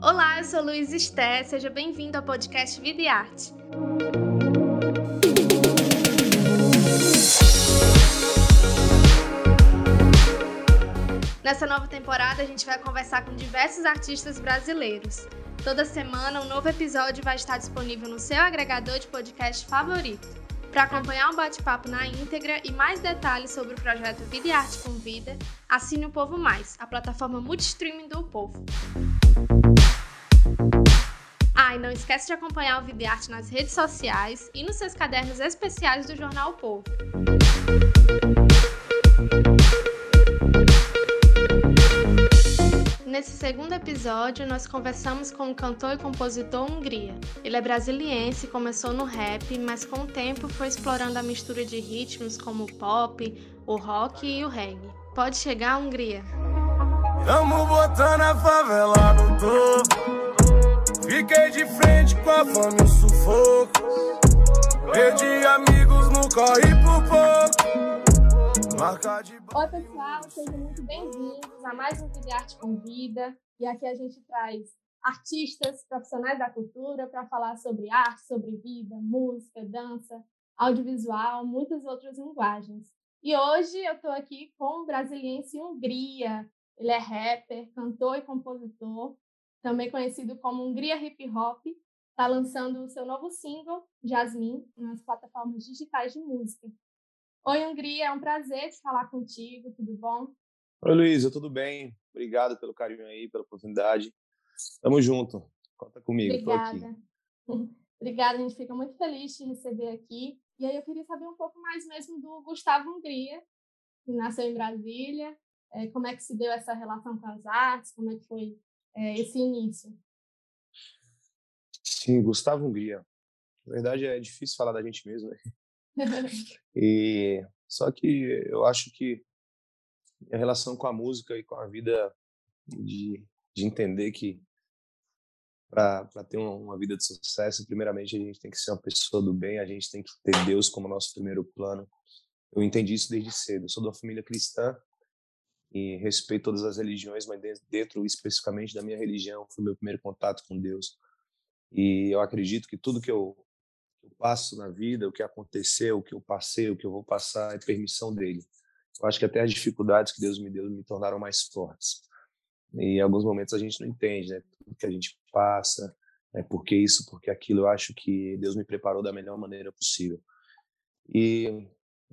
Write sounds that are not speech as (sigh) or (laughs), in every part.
Olá, eu sou Luiz Esté, seja bem-vindo ao podcast Vida e Arte. Nessa nova temporada, a gente vai conversar com diversos artistas brasileiros. Toda semana, um novo episódio vai estar disponível no seu agregador de podcast favorito. Para acompanhar o bate-papo na íntegra e mais detalhes sobre o projeto Vida e Arte com Vida, assine o Povo Mais, a plataforma multistreaming do Povo. Ah, e não esquece de acompanhar o Videarte nas redes sociais e nos seus cadernos especiais do Jornal o Povo. Nesse segundo episódio, nós conversamos com o cantor e compositor Hungria. Ele é brasiliense, começou no rap, mas com o tempo foi explorando a mistura de ritmos como o pop, o rock e o reggae. Pode chegar, Hungria! Tamo botando a favela no topo Fiquei de frente com a fome e sufoco. Perdi amigos no corre por pouco. Marca de... Oi, pessoal, sejam muito bem-vindos a mais um Vida Arte com Vida. E aqui a gente traz artistas, profissionais da cultura para falar sobre arte, sobre vida, música, dança, audiovisual, muitas outras linguagens. E hoje eu estou aqui com o brasiliense Hungria. Ele é rapper, cantor e compositor também conhecido como Hungria Hip Hop, está lançando o seu novo single, Jasmine, nas plataformas digitais de música. Oi, Hungria, é um prazer te falar contigo, tudo bom? Oi, Luísa, tudo bem? Obrigado pelo carinho aí, pela oportunidade. Tamo junto, conta comigo, Obrigada. (laughs) Obrigada, a gente fica muito feliz de receber aqui. E aí eu queria saber um pouco mais mesmo do Gustavo Hungria, que nasceu em Brasília, é, como é que se deu essa relação com as artes, como é que foi é, esse início? Sim, Gustavo Hungria. Na verdade, é difícil falar da gente mesmo, né? (laughs) e só que eu acho que a relação com a música e com a vida de, de entender que para ter uma, uma, vida de sucesso, primeiramente a gente tem que ser uma pessoa do bem, a gente tem que ter Deus como nosso primeiro plano. Eu entendi isso desde cedo. Eu sou de uma família cristã e respeito todas as religiões, mas dentro especificamente da minha religião foi meu primeiro contato com Deus. E eu acredito que tudo que eu, eu passo na vida, o que aconteceu, o que eu passei, o que eu vou passar é permissão dele. Eu acho que até as dificuldades que Deus me deu me tornaram mais fortes. E em alguns momentos a gente não entende, né? Tudo que a gente passa, é porque isso, porque aquilo. Eu acho que Deus me preparou da melhor maneira possível. E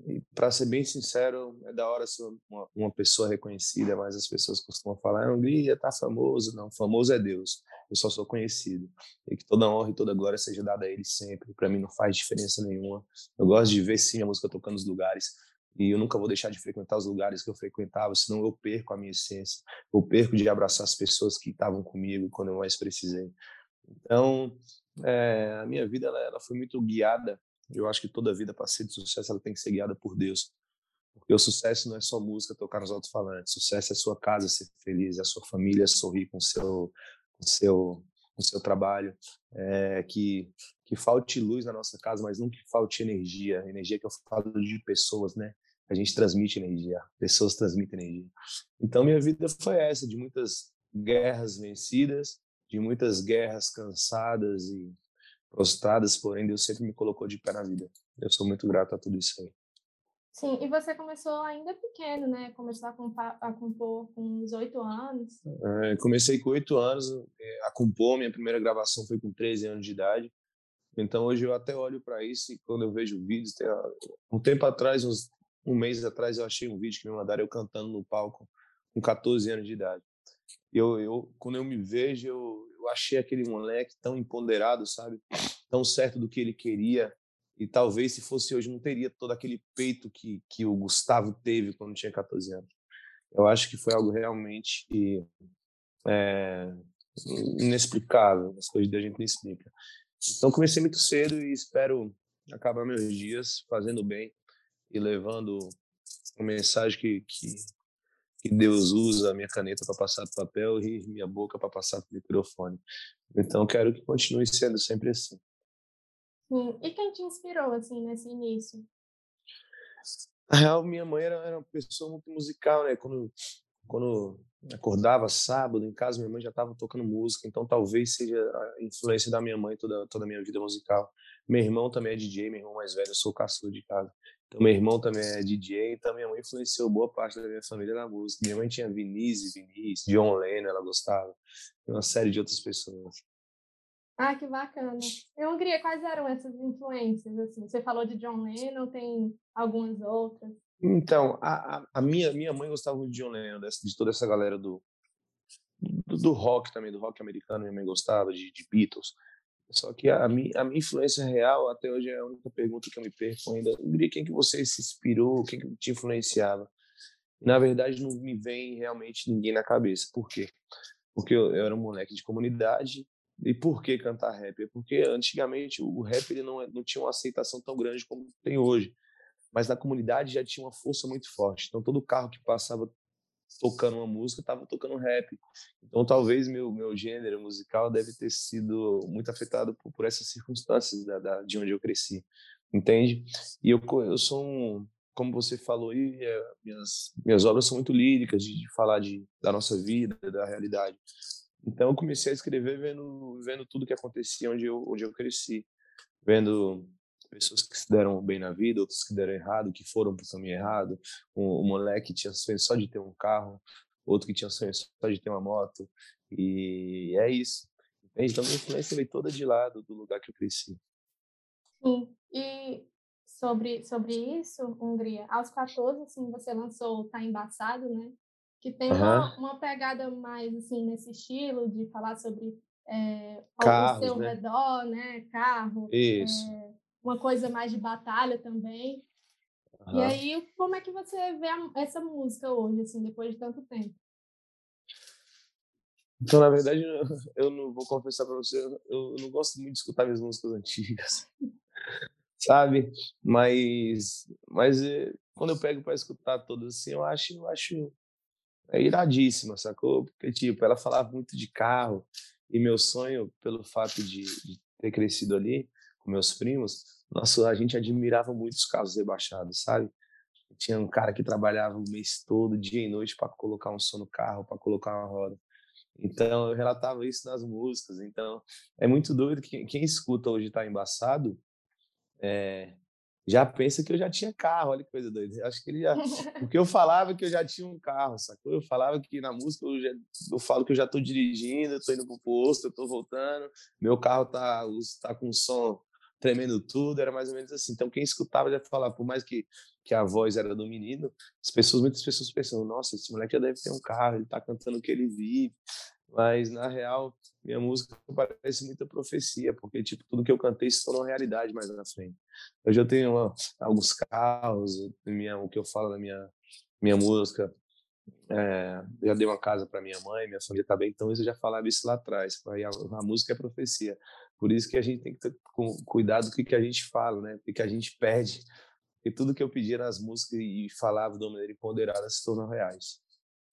e para ser bem sincero, é da hora ser uma, uma, pessoa reconhecida, mas as pessoas costumam falar: ah, Hungria tá famoso. Não, famoso é Deus. Eu só sou conhecido. E que toda honra e toda glória seja dada a Ele sempre. Para mim não faz diferença nenhuma. Eu gosto de ver sim a música tocando nos lugares. E eu nunca vou deixar de frequentar os lugares que eu frequentava, senão eu perco a minha essência. Eu perco de abraçar as pessoas que estavam comigo quando eu mais precisei. Então, é, a minha vida ela, ela foi muito guiada eu acho que toda vida para ser de sucesso ela tem que ser guiada por Deus. Porque o sucesso não é só música, tocar nos alto-falantes. Sucesso é a sua casa ser feliz, é a sua família sorrir com seu, com seu, com seu trabalho. É, que, que falte luz na nossa casa, mas não que falte energia. Energia que eu falo de pessoas, né? A gente transmite energia, pessoas transmitem energia. Então, minha vida foi essa, de muitas guerras vencidas, de muitas guerras cansadas e prostradas, porém Deus sempre me colocou de pé na vida. Eu sou muito grato a tudo isso aí. Sim, e você começou ainda pequeno, né? Começou a, compor, a compor com uns oito anos. É, comecei com oito anos é, a compor, minha primeira gravação foi com 13 anos de idade. Então hoje eu até olho para isso e quando eu vejo vídeos, tem, um tempo atrás, uns, um mês atrás, eu achei um vídeo que me mandaram eu cantando no palco com 14 anos de idade. Eu, eu quando eu me vejo, eu, eu achei aquele moleque tão empoderado, sabe? Tão certo do que ele queria. E talvez se fosse hoje não teria todo aquele peito que, que o Gustavo teve quando tinha 14 anos. Eu acho que foi algo realmente é, inexplicável. As coisas da gente não explica. Então comecei muito cedo e espero acabar meus dias fazendo bem e levando uma mensagem que, que, que Deus usa a minha caneta para passar para o papel e minha boca para passar para o microfone. Então, quero que continue sendo sempre assim. Sim. E quem te inspirou, assim, nesse início? Na real, minha mãe era, era uma pessoa muito musical, né? Quando, quando acordava sábado em casa, minha mãe já estava tocando música, então talvez seja a influência da minha mãe toda toda a minha vida musical. Meu irmão também é DJ, meu irmão mais velho, eu sou o caçula de casa. Então meu irmão também é DJ, então minha mãe influenciou boa parte da minha família na música. Minha mãe tinha Vinícius, Vinícius, John Lennon, ela gostava, uma série de outras pessoas. Ah, que bacana. E Hungria, quais eram essas influências? Assim, você falou de John Lennon, tem algumas outras? Então, a, a, minha, minha mãe gostava de John Lennon, de toda essa galera do, do, do, rock também, do rock americano, minha mãe gostava, de, de Beatles. Só que a, a minha influência real, até hoje, é a única pergunta que eu me perco ainda. Hungria, quem que você se inspirou, quem que te influenciava? Na verdade, não me vem realmente ninguém na cabeça. Por quê? Porque eu, eu era um moleque de comunidade, e por que cantar rap? É porque antigamente o rap ele não, é, não tinha uma aceitação tão grande como tem hoje mas na comunidade já tinha uma força muito forte. Então todo carro que passava tocando uma música estava tocando rap. Então talvez meu meu gênero musical deve ter sido muito afetado por, por essas circunstâncias da, da, de onde eu cresci, entende? E eu eu sou um como você falou aí, é, minhas minhas obras são muito líricas de, de falar de da nossa vida, da realidade. Então eu comecei a escrever vendo vendo tudo que acontecia onde eu onde eu cresci, vendo pessoas que se deram bem na vida, outros que deram errado, que foram para o caminho errado. Um, um moleque tinha sonho só de ter um carro, outro que tinha sonho só de ter uma moto. E é isso. Então, minha influência veio toda de lá, do, lugar que eu cresci. Sim. E sobre, sobre isso, Hungria, aos 14, assim, você lançou Tá Embaçado, né? Que tem uhum. uma, uma pegada mais, assim, nesse estilo de falar sobre é, Carros, ao seu né? redor, né? Carro. Isso. É, uma coisa mais de batalha também. Uhum. E aí, como é que você vê a, essa música hoje, assim, depois de tanto tempo? Então, na verdade, (laughs) eu não vou confessar para você, eu não gosto muito de escutar minhas músicas antigas, (laughs) sabe? Mas, mas eh, quando eu pego para escutar todas assim, eu acho, eu acho é iradíssima, sacou? Porque tipo, ela falava muito de carro e meu sonho, pelo fato de, de ter crescido ali com meus primos, nossa, a gente admirava muito os carros rebaixados, sabe? Tinha um cara que trabalhava o mês todo, dia e noite, para colocar um som no carro, para colocar uma roda. Então, eu relatava isso nas músicas. Então, é muito doido que quem escuta hoje está embaçado, é, já pensa que eu já tinha carro, olha que coisa doida. Eu acho que ele já. (laughs) Porque eu falava que eu já tinha um carro, sacou? Eu falava que na música eu, já, eu falo que eu já estou dirigindo, estou indo pro posto, eu estou voltando, meu carro tá, tá com som tremendo tudo, era mais ou menos assim. Então, quem escutava já falava, por mais que, que a voz era do menino, as pessoas, muitas pessoas pensam, nossa, esse moleque já deve ter um carro, ele tá cantando o que ele vive. Mas, na real, minha música parece muita profecia, porque, tipo, tudo que eu cantei se tornou realidade mais na frente. Hoje eu tenho uma, alguns carros, minha, o que eu falo na minha, minha música, é, já dei uma casa para minha mãe, minha família tá bem, então isso eu já falava isso lá atrás. A, a música é profecia. Por isso que a gente tem que ter cuidado com o que a gente fala, né? O que a gente pede. E tudo que eu pedia nas músicas e falava de uma maneira empoderada se tornam reais.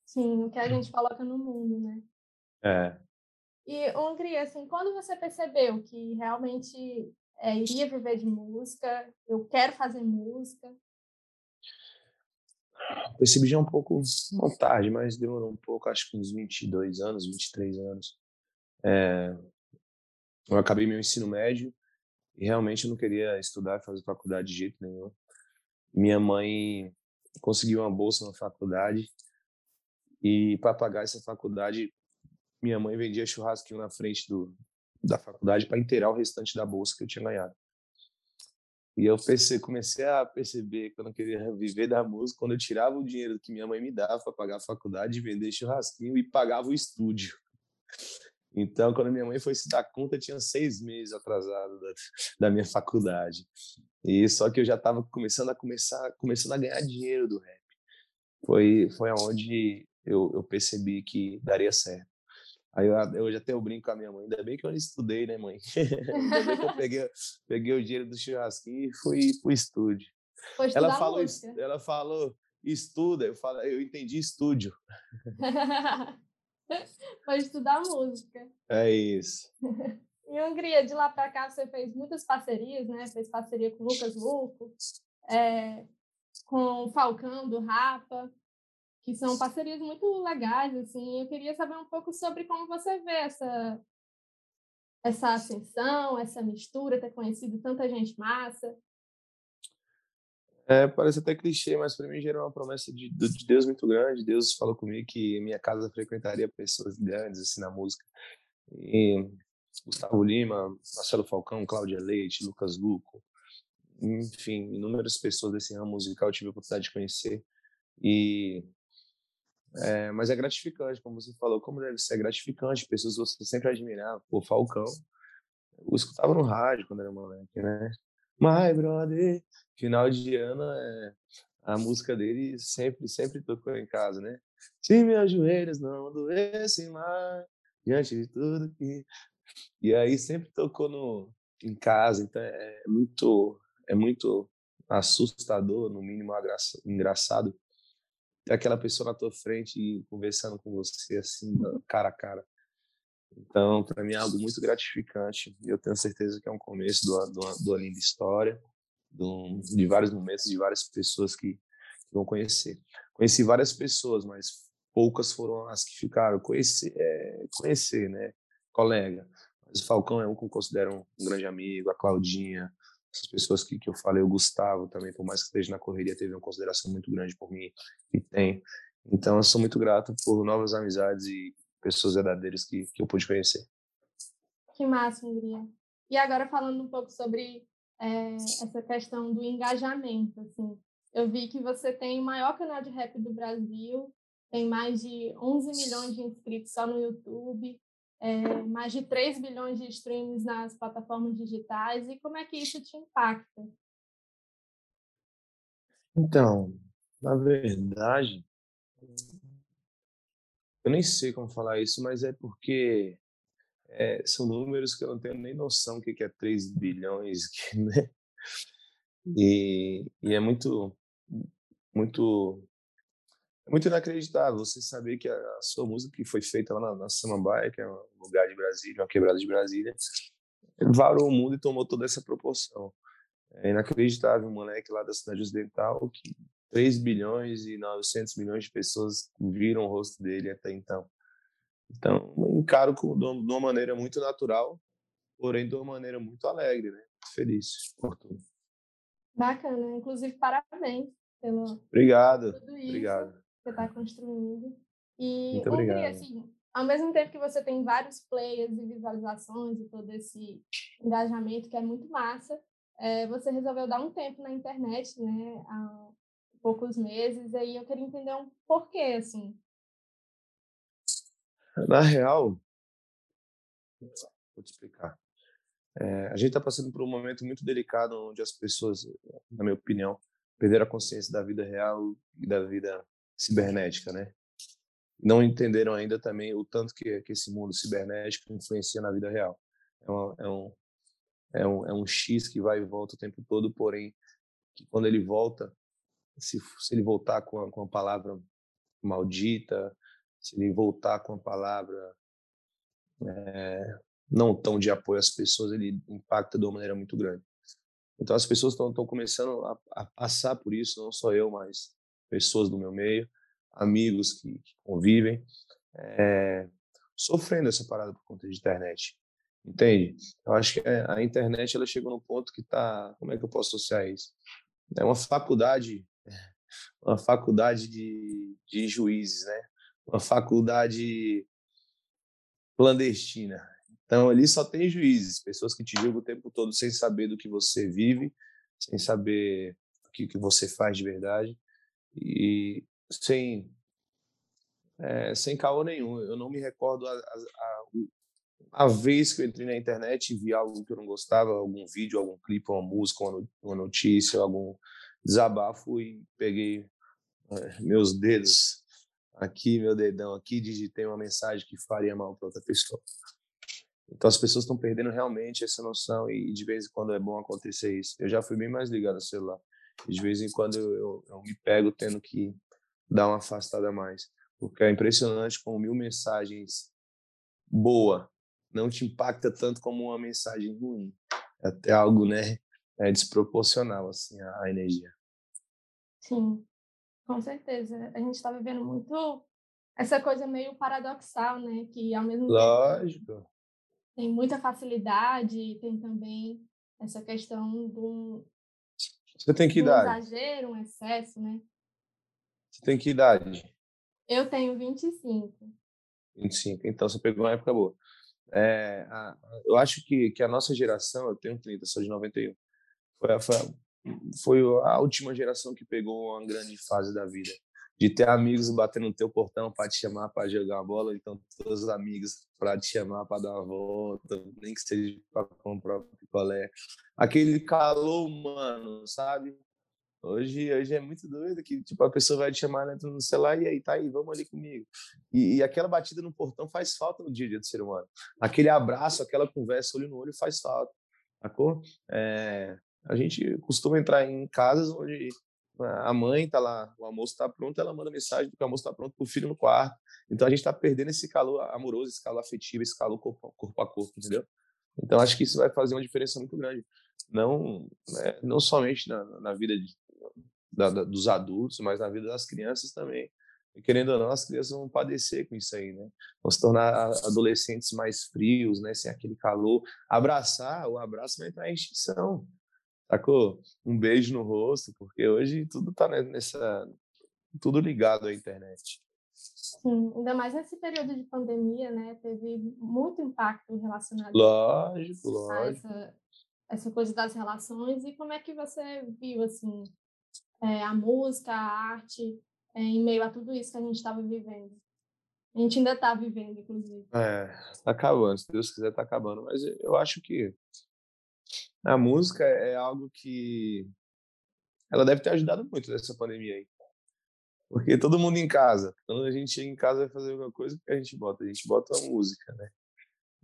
Sim, o que a gente coloca no mundo, né? É. E, Hungria, assim, quando você percebeu que realmente é, iria viver de música, eu quero fazer música? Percebi já um pouco, não tarde, mas demorou um pouco, acho que uns 22 anos, 23 anos. É, eu acabei meu ensino médio e realmente eu não queria estudar fazer faculdade de jeito nenhum. Minha mãe conseguiu uma bolsa na faculdade e para pagar essa faculdade, minha mãe vendia churrasquinho na frente do, da faculdade para inteirar o restante da bolsa que eu tinha ganhado. E eu pensei, comecei a perceber que eu não queria viver da música quando eu tirava o dinheiro que minha mãe me dava para pagar a faculdade, vender churrasquinho e pagava o estúdio. Então, quando minha mãe foi se dar conta, tinha seis meses atrasado da, (laughs) da minha faculdade. E só que eu já estava começando a começar, começando a ganhar dinheiro do rap. Foi, foi aonde eu, eu percebi que daria certo. Aí eu, eu já tenho brinco com a minha mãe. Ainda bem que eu não estudei, né, mãe? (laughs) Ainda bem que eu peguei, peguei o dinheiro do churrasquinho e fui pro estúdio. Ela falou, ela falou, estuda. Eu, falo, eu entendi estúdio. (laughs) (laughs) Foi estudar música. É isso. Em Hungria, de lá para cá, você fez muitas parcerias, né? Fez parceria com o Lucas Luco, é, com o Falcão, do Rapa. que são parcerias muito legais, assim. Eu queria saber um pouco sobre como você vê essa essa ascensão, essa mistura, ter conhecido tanta gente massa. É, parece até clichê, mas para mim gerou uma promessa de, de, Deus muito grande. Deus falou comigo que minha casa frequentaria pessoas grandes assim na música. E Gustavo Lima, Marcelo Falcão, Cláudia Leite, Lucas Luco, enfim, inúmeras pessoas desse ramo musical eu tive a oportunidade de conhecer. E é, mas é gratificante, como você falou, como deve ser gratificante, pessoas que você sempre admirava, pô, Falcão, eu escutava no rádio quando era moleque, né? My brother, final de ano, é, a música dele sempre, sempre tocou em casa, né? Se meus joelhos não doessem mais, diante de tudo que... E aí sempre tocou no, em casa, então é muito, é muito assustador, no mínimo engraçado, ter aquela pessoa na tua frente conversando com você assim, cara a cara. Então, para mim é algo muito gratificante e eu tenho certeza que é um começo do, do, do linda história, do, de vários momentos, de várias pessoas que, que, vão conhecer. Conheci várias pessoas, mas poucas foram as que ficaram. Conhecer, é, conhecer né? Colega. Mas o Falcão é um que eu considero um grande amigo, a Claudinha, essas pessoas que, que eu falei, o Gustavo também, por mais que esteja na correria, teve uma consideração muito grande por mim e tem. Então, eu sou muito grato por novas amizades e pessoas verdadeiras que, que eu pude conhecer. Que massa, Hungria. E agora falando um pouco sobre é, essa questão do engajamento, assim, eu vi que você tem o maior canal de rap do Brasil, tem mais de 11 milhões de inscritos só no YouTube, é, mais de 3 bilhões de streams nas plataformas digitais, e como é que isso te impacta? Então, na verdade, eu nem sei como falar isso, mas é porque é, são números que eu não tenho nem noção do que é 3 bilhões, (laughs) né? E, e é muito, muito muito inacreditável você saber que a sua música que foi feita lá na, na Samambaia, que é um lugar de Brasília, uma quebrada de Brasília, varou o mundo e tomou toda essa proporção. É inacreditável um moleque lá da cidade ocidental que 3 bilhões e 900 milhões de pessoas viram o rosto dele até então. Então, encaro de uma maneira muito natural, porém de uma maneira muito alegre, né? Feliz por tudo. Bacana, inclusive parabéns pelo Obrigado. Obrigado você está construindo. E Muito obrigado. assim, ao mesmo tempo que você tem vários players e visualizações e todo esse engajamento que é muito massa, é, você resolveu dar um tempo na internet, né, poucos meses, aí eu queria entender um porquê, assim. Na real, vou te explicar. É, a gente está passando por um momento muito delicado onde as pessoas, na minha opinião, perderam a consciência da vida real e da vida cibernética, né? Não entenderam ainda também o tanto que, que esse mundo cibernético influencia na vida real. É, uma, é, um, é, um, é um X que vai e volta o tempo todo, porém, que quando ele volta, se, se ele voltar com a, com a palavra maldita, se ele voltar com a palavra é, não tão de apoio às pessoas, ele impacta de uma maneira muito grande. Então as pessoas estão começando a, a, passar por isso, não só eu, mas pessoas do meu meio, amigos que, que convivem, é, sofrendo essa parada por conta de internet. Entende? Eu acho que a internet ela chegou num ponto que está, como é que eu posso associar isso? É uma faculdade, uma faculdade de, de juízes, né? Uma faculdade clandestina. Então ali só tem juízes, pessoas que te julgam o tempo todo sem saber do que você vive, sem saber o que, que você faz de verdade e sem é, sem caô nenhum. Eu não me recordo a, a, a, a, vez que eu entrei na internet e vi algo que eu não gostava, algum vídeo, algum clipe, uma música, uma notícia, algum desabafo e peguei é, meus dedos aqui, meu dedão aqui, digitei uma mensagem que faria mal para outra pessoa. Então as pessoas estão perdendo realmente essa noção e de vez em quando é bom acontecer isso. Eu já fui bem mais ligado ao celular. De vez em quando eu, eu, eu me pego tendo que dar uma afastada a mais, porque é impressionante como mil mensagens boa não te impacta tanto como uma mensagem ruim. É até algo, né, é desproporcional assim a, a energia. Sim. Com certeza. A gente está vivendo muito essa coisa meio paradoxal, né? Que ao mesmo Lógico. tempo tem muita facilidade, tem também essa questão do, Você tem que um exagero, um excesso, né? Você tem que idade? Eu tenho 25. 25, então você pegou uma época boa. É, a, eu acho que, que a nossa geração, eu tenho 30, sou de 91, foi, foi, a última geração que pegou uma grande fase da vida de ter amigos batendo no teu portão para te chamar para jogar uma bola, então todos os amigos para te chamar para dar uma volta, nem que seja para comprar um picolé. Aquele calor humano, sabe? Hoje, hoje é muito doido que tipo a pessoa vai te chamar né, no celular e aí tá aí, vamos ali comigo. E, e, aquela batida no portão faz falta no dia a dia do ser humano. Aquele abraço, aquela conversa olho no olho faz falta. Sacou? É, a gente costuma entrar em casas onde a mãe tá lá, o almoço está pronto, ela manda mensagem que o almoço está pronto para o filho no quarto. Então a gente está perdendo esse calor amoroso, esse calor afetivo, esse calor corpo, corpo a corpo, entendeu? Então acho que isso vai fazer uma diferença muito grande, não né, não somente na, na vida de, da, da, dos adultos, mas na vida das crianças também. E, querendo ou não, as crianças vão padecer com isso aí, né? Vão se tornar adolescentes mais frios, né? Sem aquele calor. Abraçar, o abraço vai entrar em extinção sacou? Um beijo no rosto, porque hoje tudo tá nessa. tudo ligado à internet. Sim, ainda mais nesse período de pandemia, né? Teve muito impacto relacionado lógico, a lógico. essa, essa coisa das relações. E como é que você viu, assim, é, a música, a arte, é, em meio a tudo isso que a gente estava vivendo? A gente ainda está vivendo, inclusive. É, tá acabando, se Deus quiser, tá acabando. Mas eu acho que a música é algo que ela deve ter ajudado muito nessa pandemia aí. Porque todo mundo em casa, quando a gente chega em casa vai fazer alguma coisa, que a gente bota? A gente bota a música, né?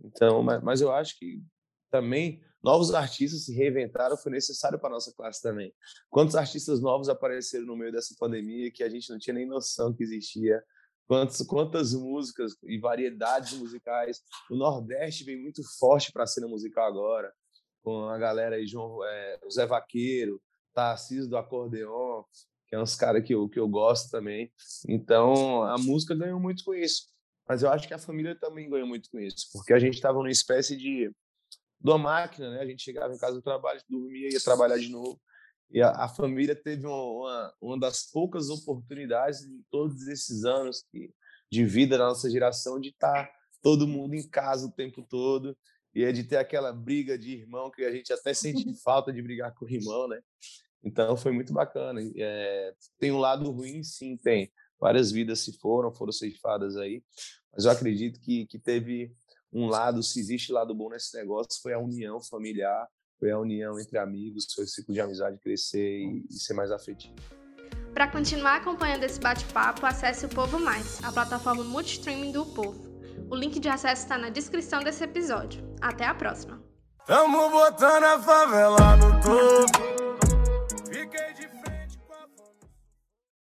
Então, mas, mas eu acho que também novos artistas se reinventaram, foi necessário para nossa classe também. Quantos artistas novos apareceram no meio dessa pandemia que a gente não tinha nem noção que existia? Quantas, quantas músicas e variedades musicais. O Nordeste vem muito forte para a cena musical agora com a galera aí, João, é, Zé Vaqueiro, Tarcísio do Acordeon, que é uns caras que eu, que eu gosto também. Então, a música ganhou muito com isso. Mas eu acho que a família também ganhou muito com isso, porque a gente estava numa espécie de, de uma máquina, né? A gente chegava em casa do trabalho, dormia, ia trabalhar de novo. E a, a família teve uma, uma, uma, das poucas oportunidades de todos esses anos que, de vida da nossa geração de estar tá todo mundo em casa o tempo todo e é de ter aquela briga de irmão que a gente até sente (laughs) falta de brigar com o irmão, né? Então foi muito bacana. É, tem um lado ruim, sim, tem. Várias vidas se foram, foram ceifadas aí, mas eu acredito que, que teve um lado, se existe lado bom nesse negócio, foi a união familiar, foi a união entre amigos, foi o ciclo de amizade crescer e, e ser mais afetivo. Para continuar acompanhando esse bate-papo, acesse o Povo Mais, a plataforma multistreaming do Povo. O link de acesso está na descrição desse episódio. Até a próxima! Tamo botando a favela no topo.